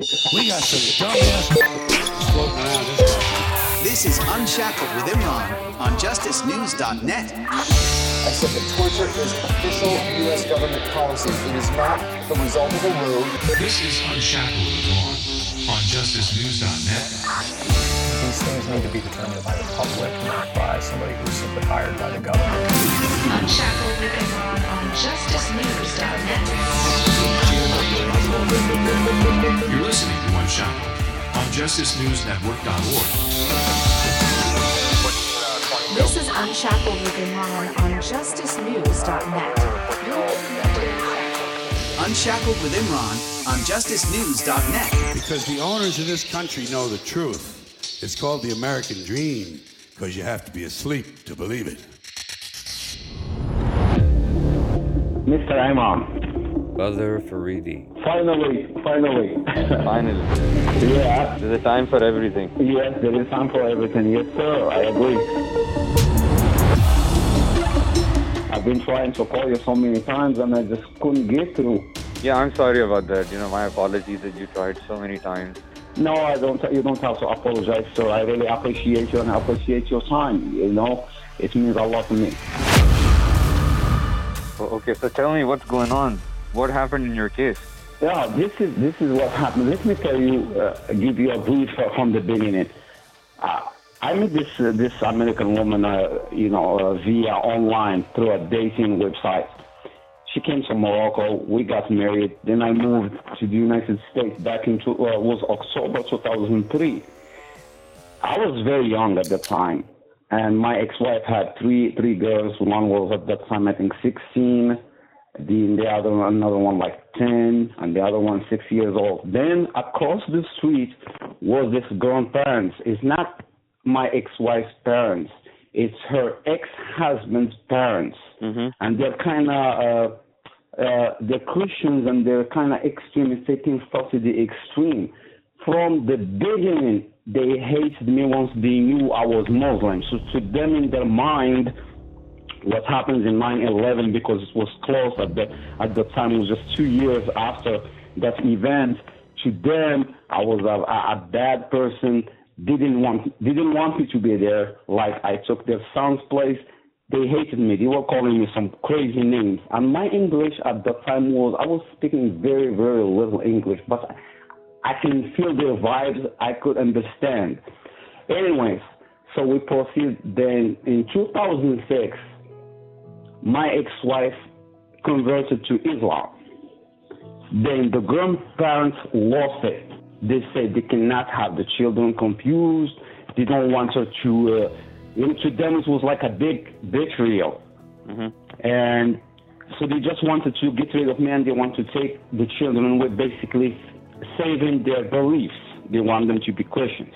We got some dumbass floating around this country. This is Unshackled with Imran on JusticeNews.net. I said that torture is official U.S. government policy. It is not the result of a road. This is Unshackled with Law on JusticeNews.net. These things need to be determined by the public, not by somebody who's simply hired by the government. Unshackled with Imran on JusticeNews.net. You're listening to Unshackled on JusticeNewsNetwork.org. This is Unshackled with Imran on JusticeNews.net. Unshackled with Imran on JusticeNews.net. Because the owners of this country know the truth. It's called the American dream because you have to be asleep to believe it. Mr. Imran. Brother Faridi. Finally, finally. Finally. yeah, There's a time for everything. yes, there is time for everything. Yes, sir, I agree. I've been trying to call you so many times and I just couldn't get through. Yeah, I'm sorry about that. You know, my apologies that you tried so many times. No, I don't. You don't have to apologize, sir. I really appreciate you and I appreciate your time. You know, it means a lot to me. Okay, so tell me what's going on. What happened in your case? Yeah, this is this is what happened. Let me tell you, uh, give you a brief from the beginning. Uh, I met this uh, this American woman, uh, you know, uh, via online through a dating website. She came to Morocco. We got married. Then I moved to the United States back into uh, was October 2003. I was very young at the time, and my ex-wife had three three girls. One was at that time I think 16. The the other one, another one like 10, and the other one six years old. Then across the street was this grandparents. It's not my ex-wife's parents. It's her ex-husband's parents, and they're kind of uh, uh, they're Christians and they're kind of extremists, taking stuff to the extreme. From the beginning, they hated me once they knew I was Muslim. So to them, in their mind, what happens in 9/11 because it was close at the at the time. It was just two years after that event. To them, I was a, a, bad person. Didn't want didn't want me to be there. Like I took their son's place. They hated me. They were calling me some crazy names. And my English at the time was I was speaking very very little English, but I can feel their vibes. I could understand. Anyways, so we proceed. Then in 2006 my ex-wife converted to Islam. Then the grandparents lost it. They said they cannot have the children confused. They don't want her to. Uh, you know, to them, it was like a big betrayal, and so they just wanted to get rid of me, and they want to take the children with basically saving their beliefs. They want them to be Christians.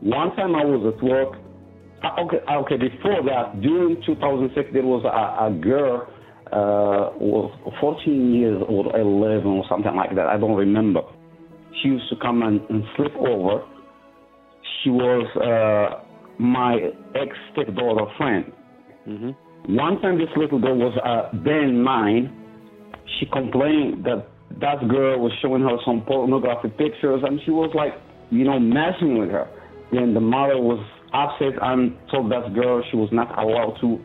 One time I was at work. Uh, Okay, okay. Before that, during 2006, there was a, a girl, uh, was 14 years old, 11 or something like that. I don't remember. She used to come and, and sleep over. She was uh, my ex stepdaughter friend. One time, this little girl was uh, then nine. She complained that that girl was showing her some pornographic pictures, and she was like, you know, messing with her. Then the mother was upset and told that girl she was not allowed to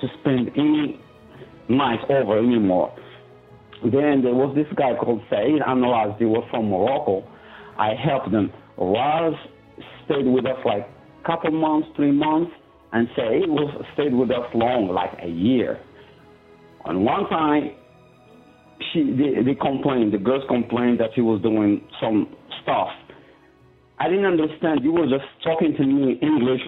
to spend any night over anymore. Then there was this guy called Saeed and Raz. Were from Morocco. I helped them. Raz stayed with us like a couple months, three months, and Saeed was stayed with us long, like a year. And one time, she they, they complained. The girls complained that he was doing some stuff. I didn't understand. You were just talking to me in English.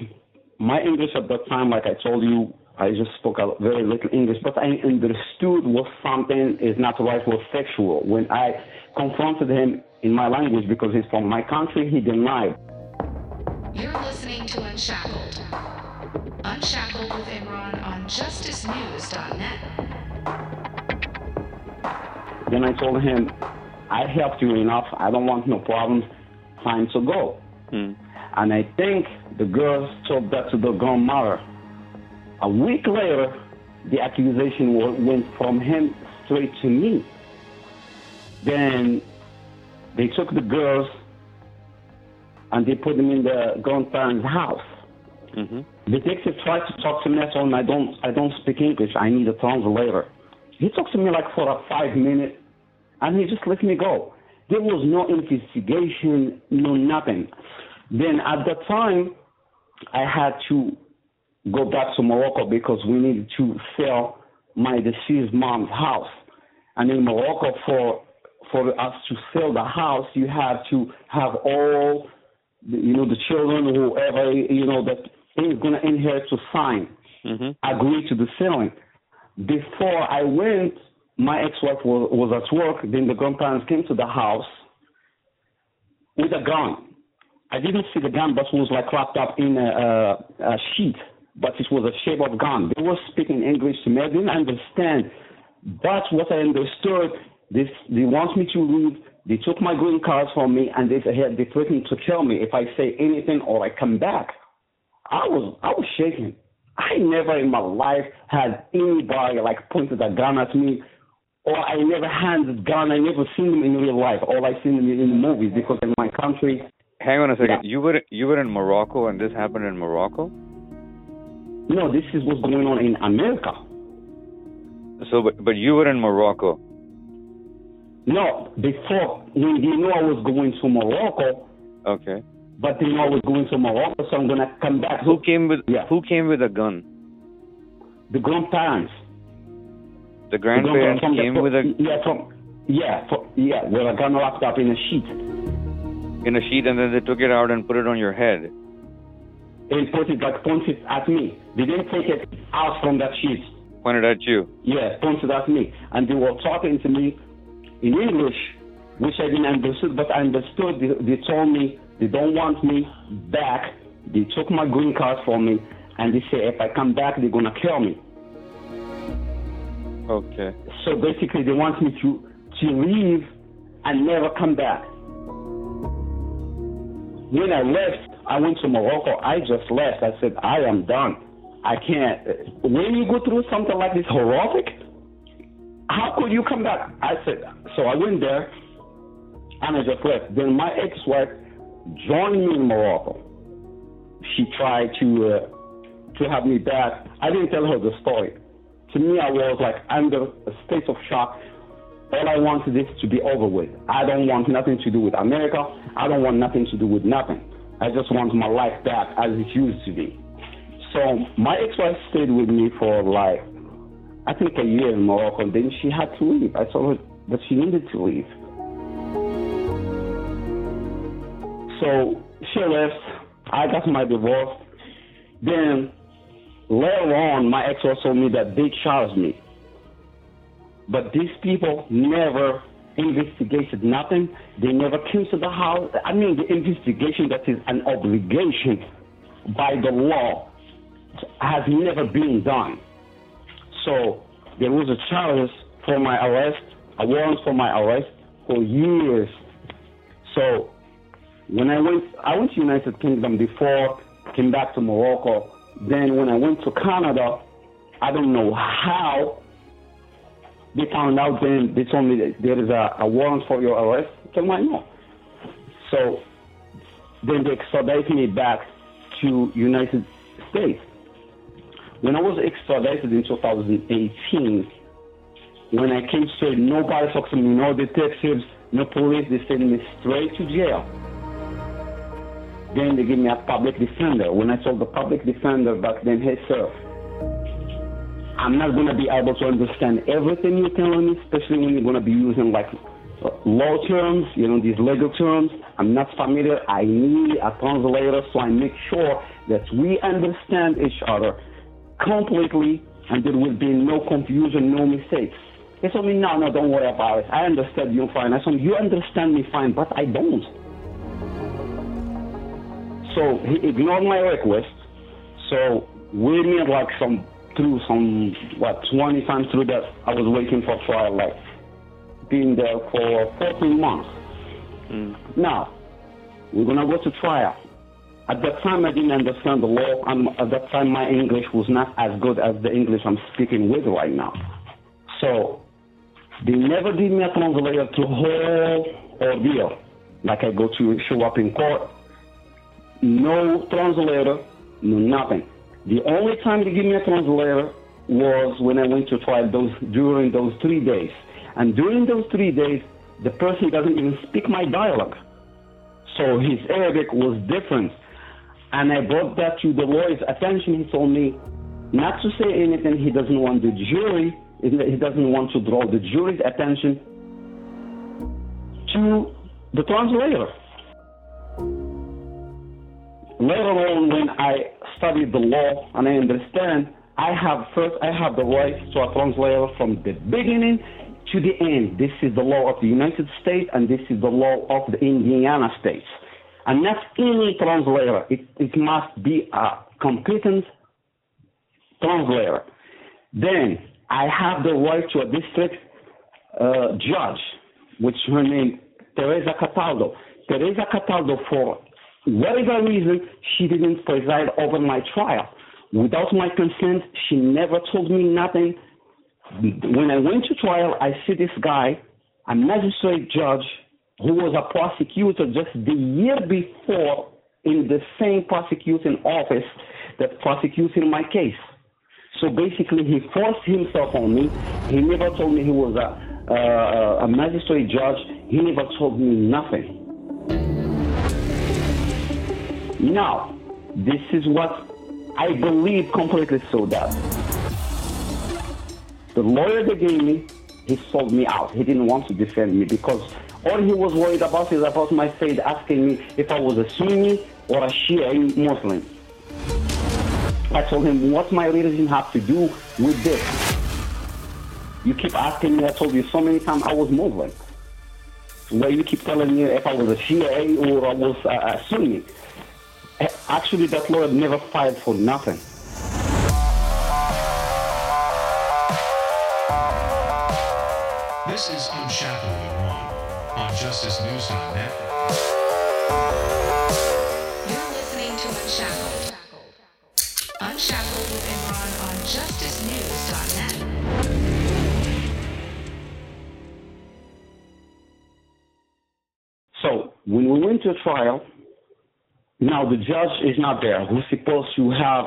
My English at that time, like I told you, I just spoke a very little English, but I understood was something is not right, was sexual. When I confronted him in my language because he's from my country, he denied. You're listening to Unshackled. Unshackled with Imran on JusticeNews.net. Then I told him, I helped you enough. I don't want no problems. Time to go. And I think the girls told that to the grandmother. A week later, the accusation went from him straight to me. Then they took the girls and they put them in the grandparents' house. Mm-hmm. The detective tried to talk to me. I told him I don't, I don't speak English. I need a translator. He talked to me like for a five minutes, and he just let me go. There was no investigation, no nothing. Then at that time, I had to go back to Morocco because we needed to sell my deceased mom's house. And in Morocco, for for us to sell the house, you have to have all, the- you know, the children, whoever you know that is going to inherit to sign, Mm-hmm. agree to the selling. Before I went, my ex-wife was, was at work. Then the grandparents came to the house with a gun. I didn't see the gun, but it was like wrapped up in a, a, a sheet. But it was a shape of gun. They were speaking English to me. I didn't understand. But what I understood, this they want me to leave. They took my green cards from me, and they had they threatened to kill me if I say anything or I come back. I was I was shaking. I never in my life had anybody like pointed a gun at me, or I never handed gun. I never seen them in real life. All I seen them in the movies because in my country, Hang on a second. You were you were in Morocco, and this happened in Morocco. no, this is what's going on in America. So, but but you were in Morocco. No, before when they knew I was going to Morocco, Okay. but they knew I was going to Morocco, so I'm gonna come back. Who came with Yeah. Who came with a gun? The grandparents. The The grandparents from the- came with a yeah from yeah yeah with a gun wrapped up in a sheet in a sheet, and then they took it out and put it on your head. and put it like pointed at me. They didn't take it out from that sheet. Pointed at you. Yeah, pointed at me, and they were talking to me in English, which I didn't understood, but I understood. They, they told me they don't want me back. They took my green card from me, and they say if I come back, they're gonna kill me. Okay. So basically, they want me to to leave and never come back. When I left, I went to Morocco. I just left. I said, I am done. I can't. When you go through something like this horrific, how could you come back? I said, so I went there and I just left. Then my ex-wife joined me in Morocco. She tried to uh, to have me back. I didn't tell her the story. To me, I was like under a state of shock. All I wanted this to be over with. I don't want nothing to do with America. I don't want nothing to do with nothing. I just want my life back as it used to be. So my ex-wife stayed with me for like, I think a year in Morocco. And then she had to leave. I told her that she needed to leave. So she left. I got my divorce. Then later on, my ex-wife told me that they charged me. But these people never investigated nothing. They never came to the house. I mean, the investigation that is an obligation by the law has never been done. So there was a charge for my arrest, a warrant for my arrest for years. So when I went, I went to United Kingdom before, came back to Morocco. Then when I went to Canada, I don't know how they found out. Then they told me that there is a, a warrant for your arrest. I them I know. So then they extradited me back to United States. When I was extradited in 2018, when I came straight, nobody talked to me, no detectives, no police. They sent me straight to jail. Then they gave me a public defender. When I told the public defender back then, hey, sir, I'm not going to be able to understand everything you're telling me, especially when you're going to be using like law terms, you know, these legal terms. I'm not familiar. I need a translator so I make sure that we understand each other completely and there will be no confusion, no mistakes. He told me, no, no, don't worry about it. I understand you fine. I said, you understand me fine, but I don't. So he ignored my request. So we made like some through some what 20 times through that I was waiting for trial, like being there for 14 months. Mm. Now we're gonna go to trial. At that time, I didn't understand the law. and at that time, my English was not as good as the English I'm speaking with right now. So they never did me a translator to whole ordeal. like I go to show up in court. No translator, no nothing. The only time they give me a translator was when I went to trial those during those three days. And during those three days, the person doesn't even speak my dialect. So his Arabic was different. And I brought that to the lawyer's attention. He told me not to say anything. He doesn't want the jury, he doesn't want to draw the jury's attention to the translator. Later on, when I studied the law and I understand, I have first I have the right to a translator from the beginning to the end. This is the law of the United States and this is the law of the Indiana states. And not any translator. It, it must be a competent translator. Then I have the right to a district uh, judge, which her name Teresa Cataldo. Teresa Cataldo, for whatever reason, she didn't preside over my trial. Without my consent, she never told me nothing. When I went to trial, I see this guy, a magistrate judge, who was a prosecutor just the year before in the same prosecuting office that prosecuted my case. So basically, he forced himself on me. He never told me he was a, uh, a magistrate judge. He never told me nothing. Now, this is what I believe completely so that the lawyer they gave me, he sold me out. He didn't want to defend me because all he was worried about is about my faith, asking me if I was a Sunni or a Shia Muslim. I told him, what my religion have to do with this? You keep asking me, I told you so many times I was Muslim. Where you keep telling me if I was a Shia or I was a Sunni. Actually, that lawyer never filed for nothing. This is Unshackled with Ron on JusticeNews.net. You're listening to Unshackled. Unshackled with Imran on JusticeNews.net. So when we went to trial, now the judge is not there who's supposed to have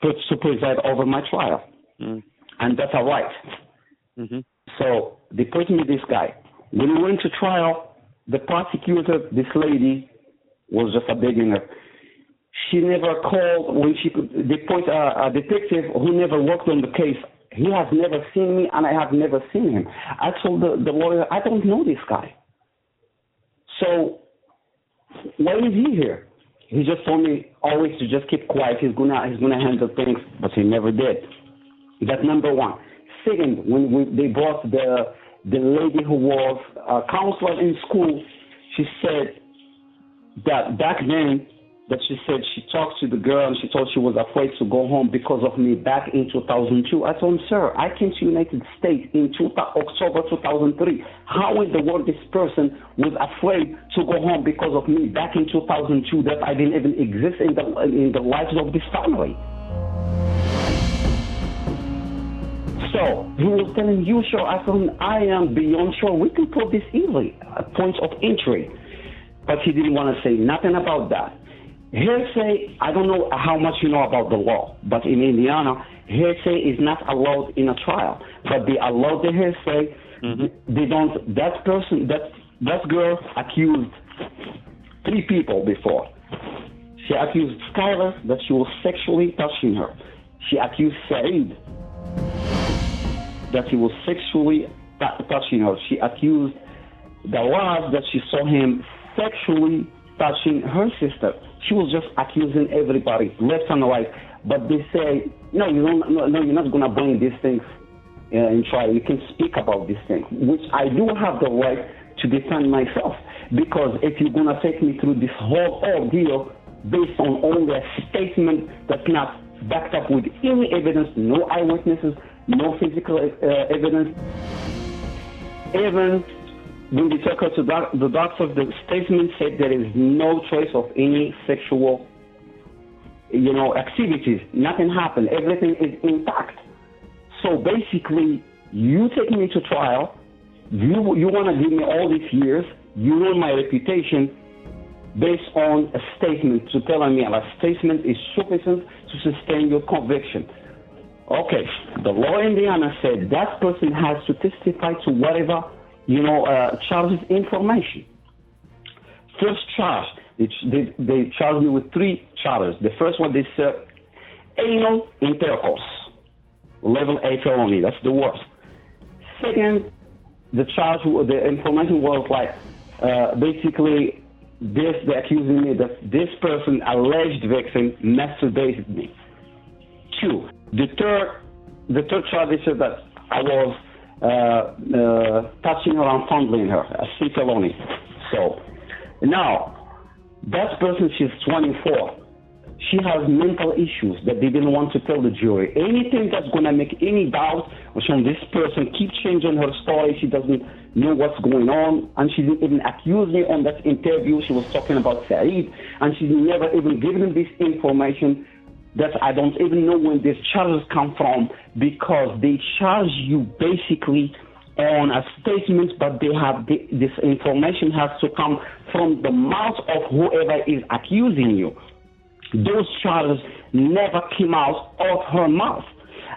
put to preside over my trial. Mm. And that's all right. Mm-hmm. So they put me this guy. When we went to trial, the prosecutor, this lady, was just a beginner. She never called when she could they put a, a detective who never worked on the case. He has never seen me, and I have never seen him. I told the, the lawyer, I don't know this guy. So why is he here? He just told me always to just keep quiet. He's gonna he's gonna handle things, but he never did. That's number one. Second, when we, they brought the the lady who was a counselor in school, she said that back then that she said she talked to the girl and she told she was afraid to go home because of me back in 2002. I told him, sir, I came to the United States in two, October 2003. How in the world this person was afraid to go home because of me back in 2002 that I didn't even exist in the in the lives of this family? So he was telling you, sure. I told him, I am beyond sure. We can put this easily, a uh, point of entry. But he didn't want to say nothing about that. Hearsay, I don't know how much you know about the law, but in Indiana, hearsay is not allowed in a trial. But they allow the hearsay. Mm-hmm. They don't. That person, that that girl accused three people before. She accused Skylar that she was sexually touching her. She accused Saeed that he was sexually t- touching her. She accused Dawaz that she saw him sexually touching her sister. She was just accusing everybody, left and right. But they say, no, you don't, no, no you're not going to bring these things uh, in trial. You can speak about these things, which I do have the right to defend myself. Because if you're going to take me through this whole ordeal based on only a statement that's not backed up with any evidence, no eyewitnesses, no physical uh, evidence, even when we talk to doc- the doctor, the statement said there is no trace of any sexual, you know, activities. Nothing happened. Everything is intact. So basically, you take me to trial. You you want to give me all these years, you ruin my reputation based on a statement to tell me a statement is sufficient to sustain your conviction. Okay, the law in Indiana said that person has to testify to whatever, you know, uh, charges information. First charge, they, they, they charged me with three charges. The first one is uh, anal intercourse, level A felony. That's the worst. Second, the charge, the information was like uh, basically this, they're accusing me that this person, alleged victim, masturbated me. Two, the third, the third charge is that I was Uh, uh, touching her and fondling her, a a C felony. So now, that person, she's 24 she has mental issues that they didn't want to tell the jury. Anything that's going to make any doubt on this person, keep changing her story. She doesn't know what's going on. And she didn't even accuse me on that interview. She was talking about Saeed. And she never even given this information that I don't even know when these charges come from because they charge you basically on a statement, but they have the, this information has to come from the mouth of whoever is accusing you those charges never came out of her mouth.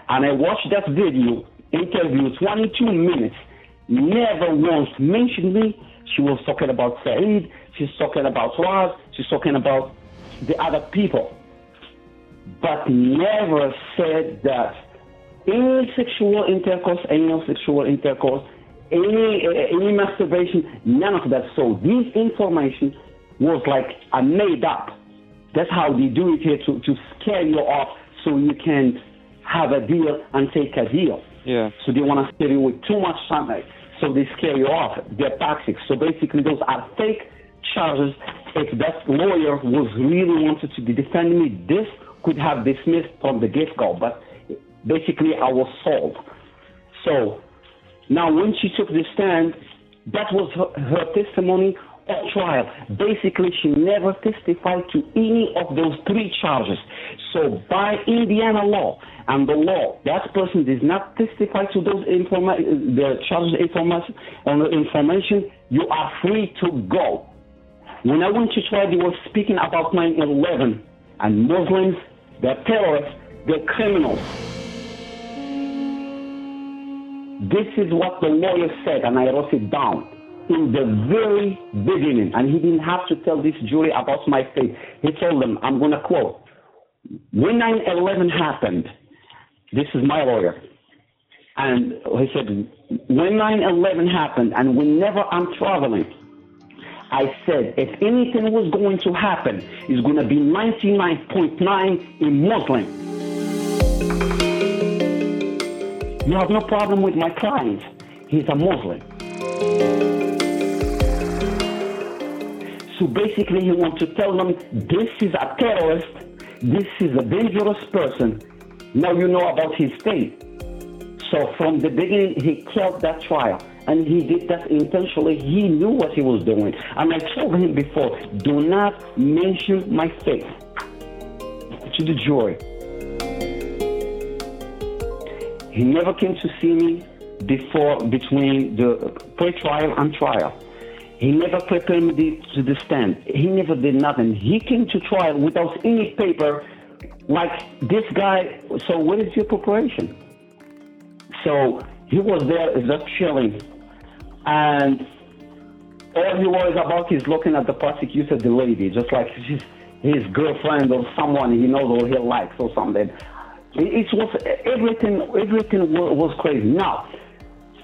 And I watched that video, interview, 22 minutes, never once mentioned me. She was talking about Saeed, she's talking about Raz, she's talking about the other people, but never said that any sexual intercourse, any sexual intercourse, any eh, any masturbation, none of that. So this information was like a made up that's how they do it here to, to scare you off so you can have a deal and take a deal. Yeah. So they want to scare you with too much sunlight, eh? so they scare you off. They're toxic. So basically, those are fake charges. If that lawyer was really wanted to be defending me, this could have dismissed from the get-go. But basically, I was sold. So now, when she took the stand, that was her, her testimony at trial. Basically, she never testified to any of those three charges. So, by Indiana law and the law, that person does not testify to those informa- the charges information on the information. You are free to go. When I went to trial, they were speaking about 9/11 and Muslims, they're terrorists, they're criminals. This is what the lawyer said, and I wrote it down in the very beginning, and he didn't have to tell this jury about my faith. He told them, I'm going to quote, when 9 11 happened, this is my lawyer, and he said, when 9 11 happened, and whenever I'm traveling, I said, if anything was going to happen, it's going to be 99.9 in Muslim. You have no problem with my client. He's a Muslim. So basically, he wants to tell them this is a terrorist, this is a dangerous person. Now you know about his faith. So from the beginning, he killed that trial. And he did that intentionally. He knew what he was doing. And I told him before do not mention my faith to the jury. He never came to see me before, between the pre trial and trial. He never prepared me to the stand. He never did nothing. He came to trial without any paper. Like this guy. So what is your preparation? So he was there just chilling, and all he was about is looking at the prosecutor, the lady, just like his, his girlfriend or someone he knows or he likes or something. It, it was everything. Everything was crazy. Now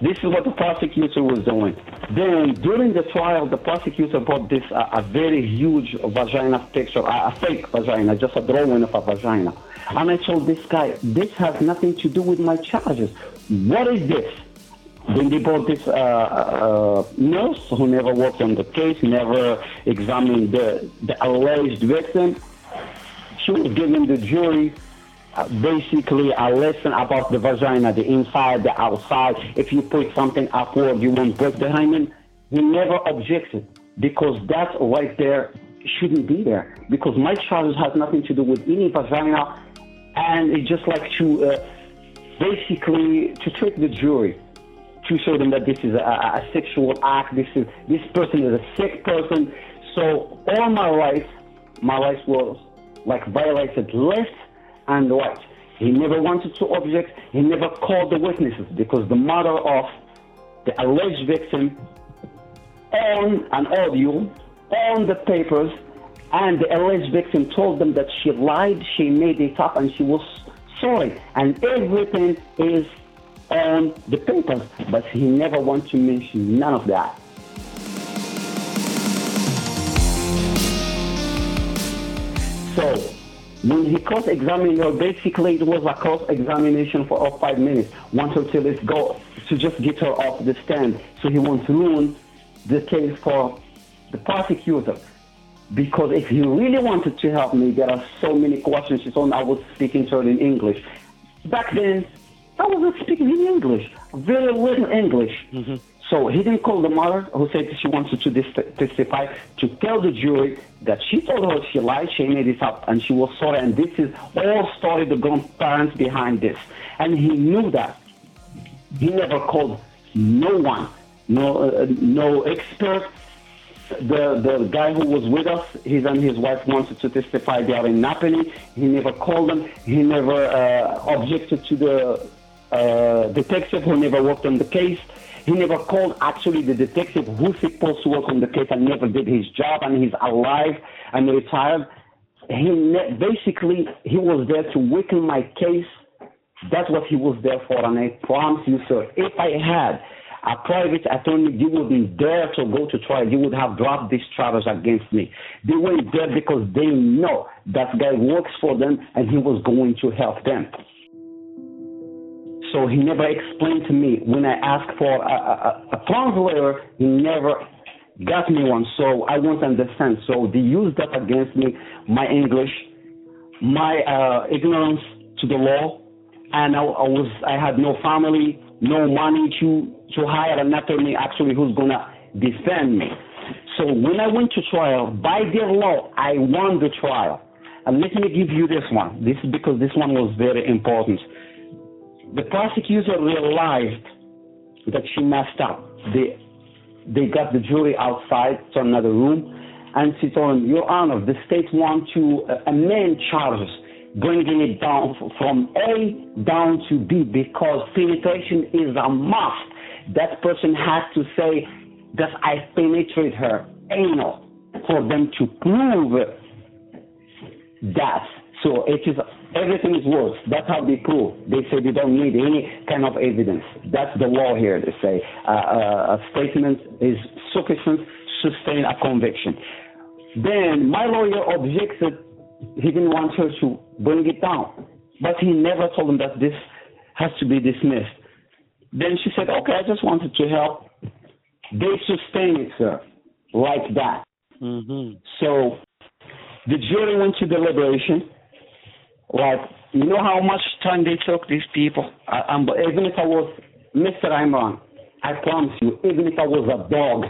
this is what the prosecutor was doing. Then during the trial, the prosecutor brought this uh, a very huge vagina picture, a, a fake vagina, just a drawing of a vagina. And I told this guy, this has nothing to do with my charges. What is this? Then they this uh, uh, nurse who never worked on the case, never examined the, the alleged victim. She was giving the jury basically a lesson about the vagina, the inside, the outside. If you put something upward, you won't break the hymen. He never objected because that right there shouldn't be there because my charges has nothing to do with any vagina and it's just like to uh, basically to trick the jury to show them that this is a, a sexual act. This is this person is a sick person. So all my rights, my rights was like violated left and right. He never wanted to object. He never called the witnesses because the mother of the alleged victim on an audio, on the papers, and the alleged victim told them that she lied, she made it up, and she was sorry. And everything is on the papers, but he never wants to mention none of that. So when he cross-examined her, basically it was a cross-examination for of five minutes. Want her to let go, to just get her off the stand. So he wants to ruin the case for the prosecutor. Because if he really wanted to help me, there are so many questions. Told I was speaking to her in English. Back then, I wasn't speaking in English, very little English. Mm-hmm. So he didn't call the mother who said she wanted to dis- testify to tell the jury that she told her she lied, she made it up, and she was sorry. And this is all story the grandparents behind this. And he knew that. He never called no one, no uh, no expert. The the guy who was with us, his and his wife wanted to testify. They are in Napoli. He never called them. He never uh, objected to the uh, detective who never worked on the case. He never called actually the detective who's supposed to work on the case and never did his job and he's alive and retired. He ne- basically he was there to weaken my case. That's what he was there for, and I promise you, sir, if I had a private attorney, you wouldn't dare to go to trial. You would have dropped these charges against me. They went there because they know that guy works for them and he was going to help them. So he never explained to me when I asked for a, a, a translator, he never got me one. So I won't understand. So they used that against me, my English, my uh, ignorance to the law, and I, I was I had no family, no money to to hire an attorney actually who's gonna defend me. So when I went to trial, by their law, I won the trial. And let me give you this one. This is because this one was very important the prosecutor realized that she messed up. They, they got the jury outside to another room, and she told him, Your Honor, the state wants to uh, amend charges, bringing it down from A down to B because penetration is a must. That person has to say that I penetrate her anal for them to prove that. So it is everything is worse. That's how they prove. They say they don't need any kind of evidence. That's the law here. They say uh, uh, a statement is sufficient to sustain a conviction. Then my lawyer objected. He didn't want her to bring it down, but he never told him that this has to be dismissed. Then she said, "Okay, I just wanted to help." They sustain it, sir, like that. Mm-hmm. So the jury went to deliberation. Like, you know how much time they took, these people? I, um, even if I was Mr. Imran, I promise you, even if I was a dog,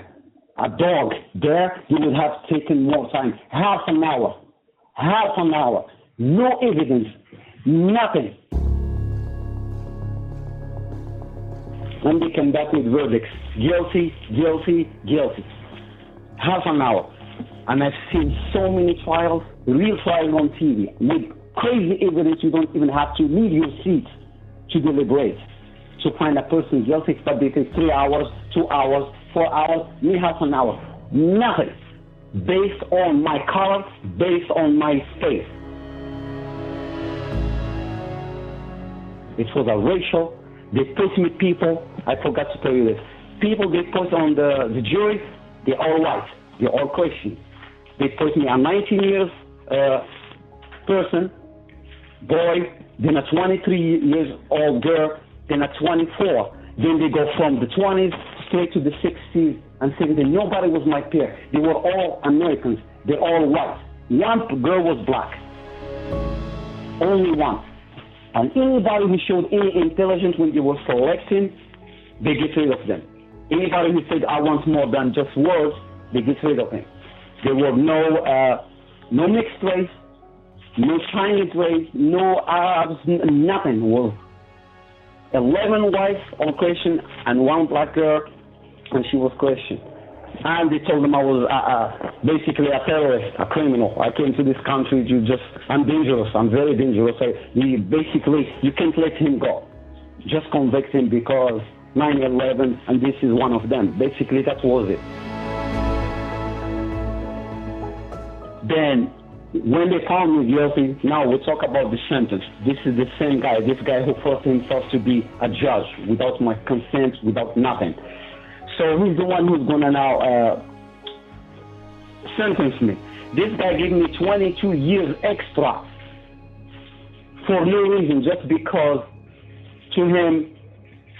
a dog there, you would have taken more time. Half an hour. Half an hour. No evidence. Nothing. And they come back with verdicts. Guilty, guilty, guilty. Half an hour. And I've seen so many trials, real trials on TV, with crazy evidence you don't even have to leave your seat to deliberate to find a person guilty, but they take three hours, two hours, four hours, me half an hour. Nothing. Based on my color, based on my faith. It was a racial. They put me people, I forgot to tell you this. People they put on the, the jury, they're all white. They're all Christian. They put me a 19 years uh, person, boy, then a 23 years old girl, then a 24. Then they go from the 20s straight to the 60s and 70s. Nobody was my peer. They were all Americans. They're all white. One girl was black. Only one. And anybody who showed any intelligence when they were selecting, they get rid of them. Anybody who said, I want more than just words, they get rid of him. There were no uh, no mixed race, no Chinese race, no Arabs, nothing was 11 wives on Christian and one black girl, and she was Christian. And they told them I was uh, uh, basically a terrorist, a criminal. I came to this country to just, I'm dangerous, I'm very dangerous. I, you, basically, you can't let him go. Just convict him because 9-11, and this is one of them. Basically, that was it. Then, when they found me guilty, now we talk about the sentence. This is the same guy, this guy who forced himself to be a judge without my consent, without nothing. So he's the one who's gonna now uh, sentence me. This guy gave me 22 years extra for no reason, just because to him,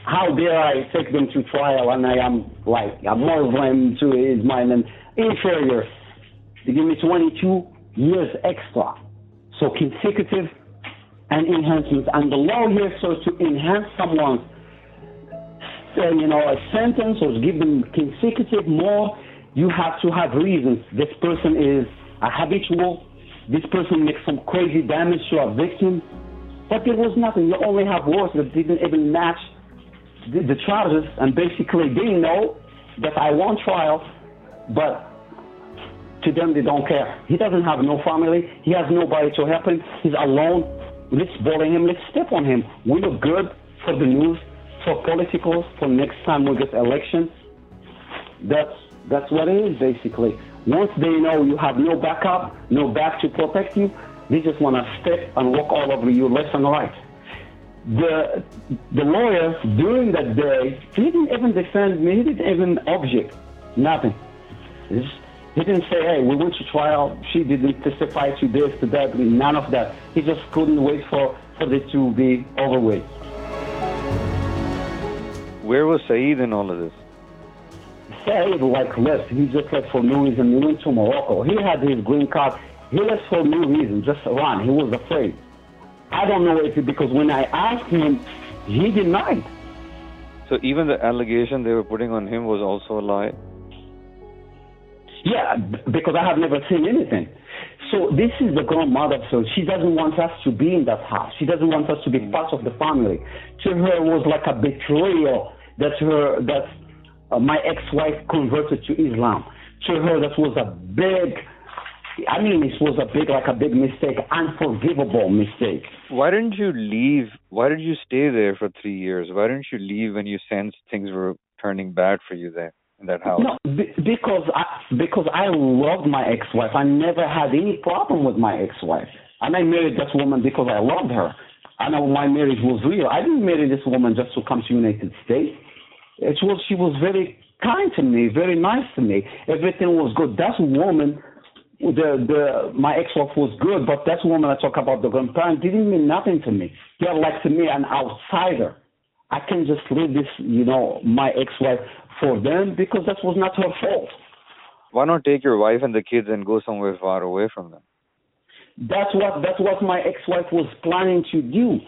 how dare I take them to trial and I am like a Muslim to his mind and inferior. They give me 22 years extra. So consecutive and enhancements. And the law here so to enhance someone's uh, you know, a sentence or give them consecutive more, you have to have reasons. This person is a habitual. This person makes some crazy damage to a victim. But there was nothing. You only have words that didn't even match the, the charges. And basically, they know that I won trial, but to them, they don't care. He doesn't have no family. He has nobody to help him. He's alone. Let's bully him. Let's step on him. We look good for the news for politicals for next time we get election. That's that's what it is basically. Once they know you have no backup, no back to protect you, they just want to step and walk all over you left and right. The the lawyer during that day, he didn't even defend me. He didn't even object. Nothing. Just, he didn't say, "Hey, we went to trial. She didn't testify to this, to that." None of that. He just couldn't wait for for this to be over with. Where was Saeed in all of this? Saeed like left. He just left for no reason. He went to Morocco. He had his green card. He left for no reason, just run. He was afraid. I don't know if it, because when I asked him, he denied. So even the allegation they were putting on him was also a lie? Yeah, because I have never seen anything. So this is the grandmother. So she doesn't want us to be in that house. She doesn't want us to be part of the family. To her, it was like a betrayal that her that uh, my ex-wife converted to Islam. To her, that was a big. I mean, it was a big, like a big mistake, unforgivable mistake. Why didn't you leave? Why did you stay there for three years? Why didn't you leave when you sensed things were turning bad for you there? In that house? No, because I because I loved my ex-wife. I never had any problem with my ex-wife, and I married this woman because I loved her. I know my marriage was real. I didn't marry this woman just to come to United States. It was she was very kind to me, very nice to me. Everything was good. That woman, the the my ex-wife was good, but that woman I talk about the grandparent didn't mean nothing to me. They're like to me an outsider. I can just leave this, you know, my ex-wife for them because that was not her fault. Why not take your wife and the kids and go somewhere far away from them? That's what that's what my ex-wife was planning to do.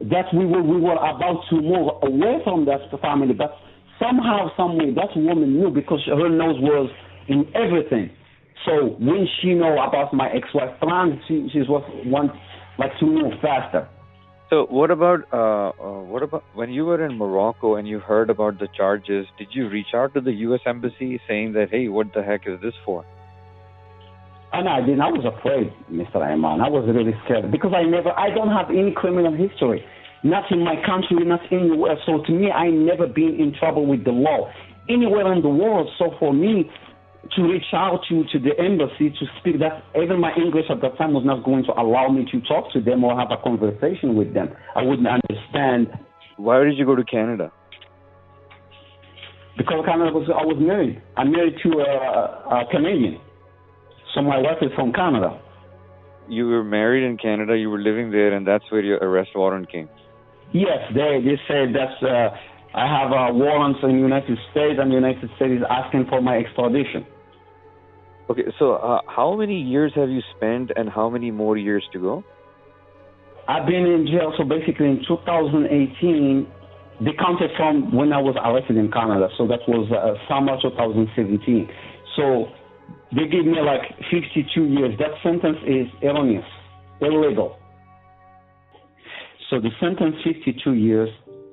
That we were we were about to move away from that family, but somehow, someway, that woman knew because her nose was in everything. So when she know about my ex-wife plan, she she was want like to move faster. So what about uh, uh, what about when you were in Morocco and you heard about the charges? Did you reach out to the U.S. embassy saying that, hey, what the heck is this for? And I didn't. I was afraid, Mr. Ayman. I was really scared because I never, I don't have any criminal history, not in my country, not anywhere. So to me, I never been in trouble with the law anywhere in the world. So for me, to reach out to, to the embassy to speak that even my English at that time was not going to allow me to talk to them or have a conversation with them. I wouldn't understand. Why did you go to Canada? Because Canada was, I was married. I'm married to a, a Canadian. So my wife is from Canada. You were married in Canada, you were living there, and that's where your arrest warrant came? Yes, they, they said that's. Uh, I have a warrant in the United States, and the United States is asking for my extradition. Okay, so uh, how many years have you spent, and how many more years to go? I've been in jail, so basically in 2018, they counted from when I was arrested in Canada, so that was uh, summer 2017. So they gave me like 52 years. That sentence is erroneous, illegal. So the sentence 52 years,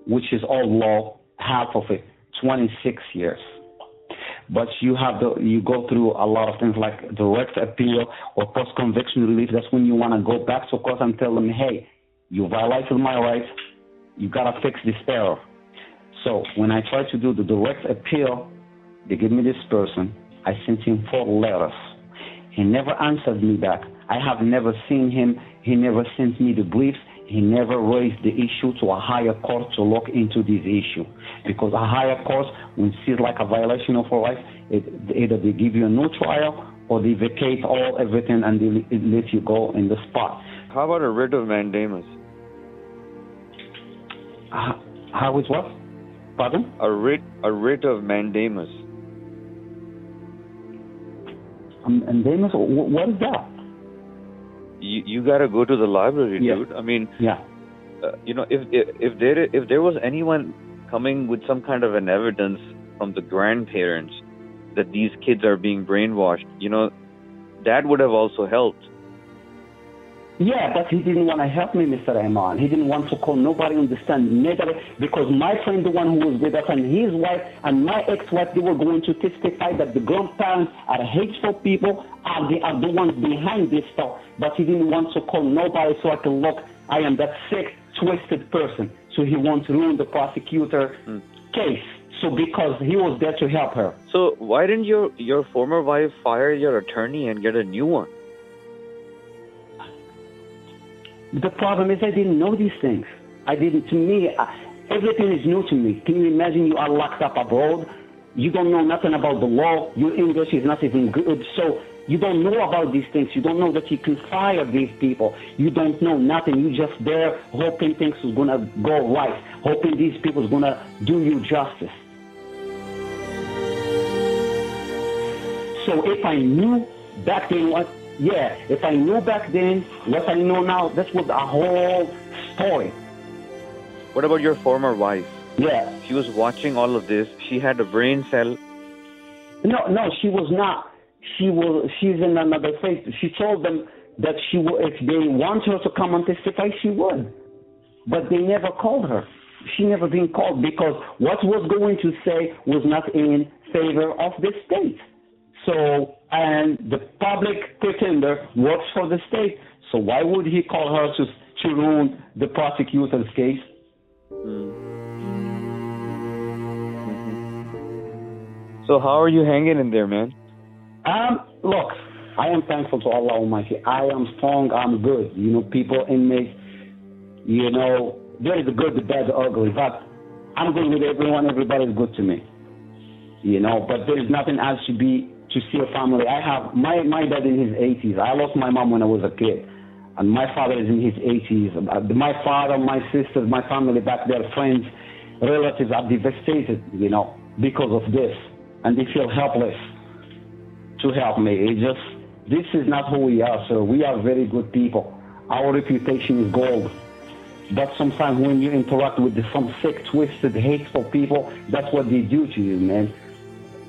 which is all law, half of it, 26 years. But you have the you go through a lot of things like direct appeal or post conviction relief. That's when you want to go back to court and tell them, hey, you violated my rights. You gotta fix this error. So when I try to do the direct appeal, they give me this person. I sent him four letters. He never answered me back. I have never seen him. He never sent me the briefs. He never raised the issue to a higher court to look into this issue. Because a higher court, when it sees like a violation of rights, it, either they give you a new trial or they vacate all everything and they let you go in the spot. How about a writ of mandamus? How, how is what? Pardon? A writ, a writ of mandamus. Um, and Damus, wh- what is that? You you gotta go to the library, Yeah. dude. I mean, Yeah. uh, you know, if, if if there if there was anyone coming with some kind of an evidence from the grandparents that these kids are being brainwashed, you know, that would have also helped. Yeah, but he didn't want to help me, Mr. Rahman. He didn't want to call nobody understand neither because my friend, the one who was with us, and his wife and my ex-wife, they were going to testify that the grandparents are hateful people, are the, are the ones behind this stuff. But he didn't want to call nobody so I can look, I am that sick, twisted person. So he wants to ruin the prosecutor hmm. case. So because he was there to help her. So why didn't your your former wife fire your attorney and get a new one? The problem is I didn't know these things. I didn't. To me, uh, everything is new to me. Can you imagine you are locked up abroad? You don't know nothing about the law. Your English is not even good. So you don't know about these things. You don't know that you can fire these people. You don't know nothing. You just there hoping things is gonna go right, hoping these people is gonna do you justice. So if I knew back then what, yeah, if I knew back then what I know now, this was a whole story. What about your former wife? Yeah. She was watching all of this. She had a brain cell. No, no, she was not. She was. She's in another place. She told them that she if they want her to come and testify, she would. But they never called her. She never been called because what was going to say was not in favor of the state. So, and the public pretender works for the state. So why would he call her to to ruin the prosecutor's case? So how are you hanging in there, man? Um, look, I am thankful to Allah Almighty. I am strong. I'm good. You know, people in me, you know, there is the good, the bad, the ugly. But I'm good with everyone. Everybody's good to me. You know, but there is nothing else to be to see a family. I have my my dad in his 80s. I lost my mom when I was a kid, and my father is in his 80s. Uh, My father, my sisters, my family back there, friends, relatives are devastated. You know, because of this, and they feel helpless to help me. It just this is not who we are, sir. We are very good people. Our reputation is gold. But sometimes when you interact with some sick, twisted, hateful people, that's what they do to you, man.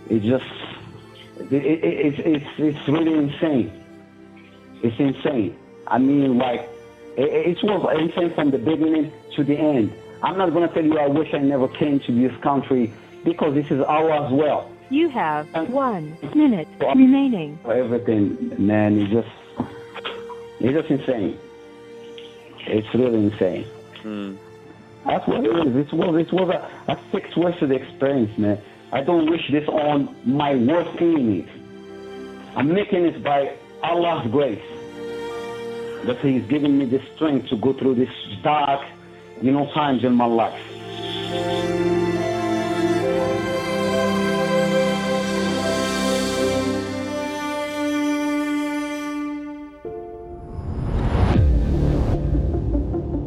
It just it, it, it's it's it's really insane. It's insane. I mean, like it, it was insane from the beginning to the end. I'm not gonna tell you I wish I never came to this country because this is ours as well. You have one minute remaining. everything, man, it's just it's just insane. It's really insane. Hmm. That's what it is. It was it was a, a sick twisted experience, man. I don't wish this on my worst enemies. I'm making this by Allah's grace. That He's giving me the strength to go through this dark, you know, times in my life.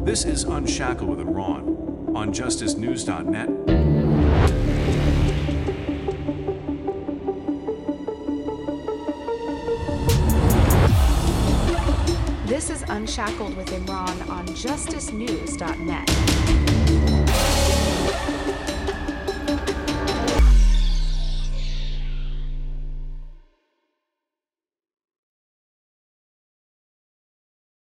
This is Unshackled with Imran on JusticeNews.net. This is Unshackled with Imran on JusticeNews.net.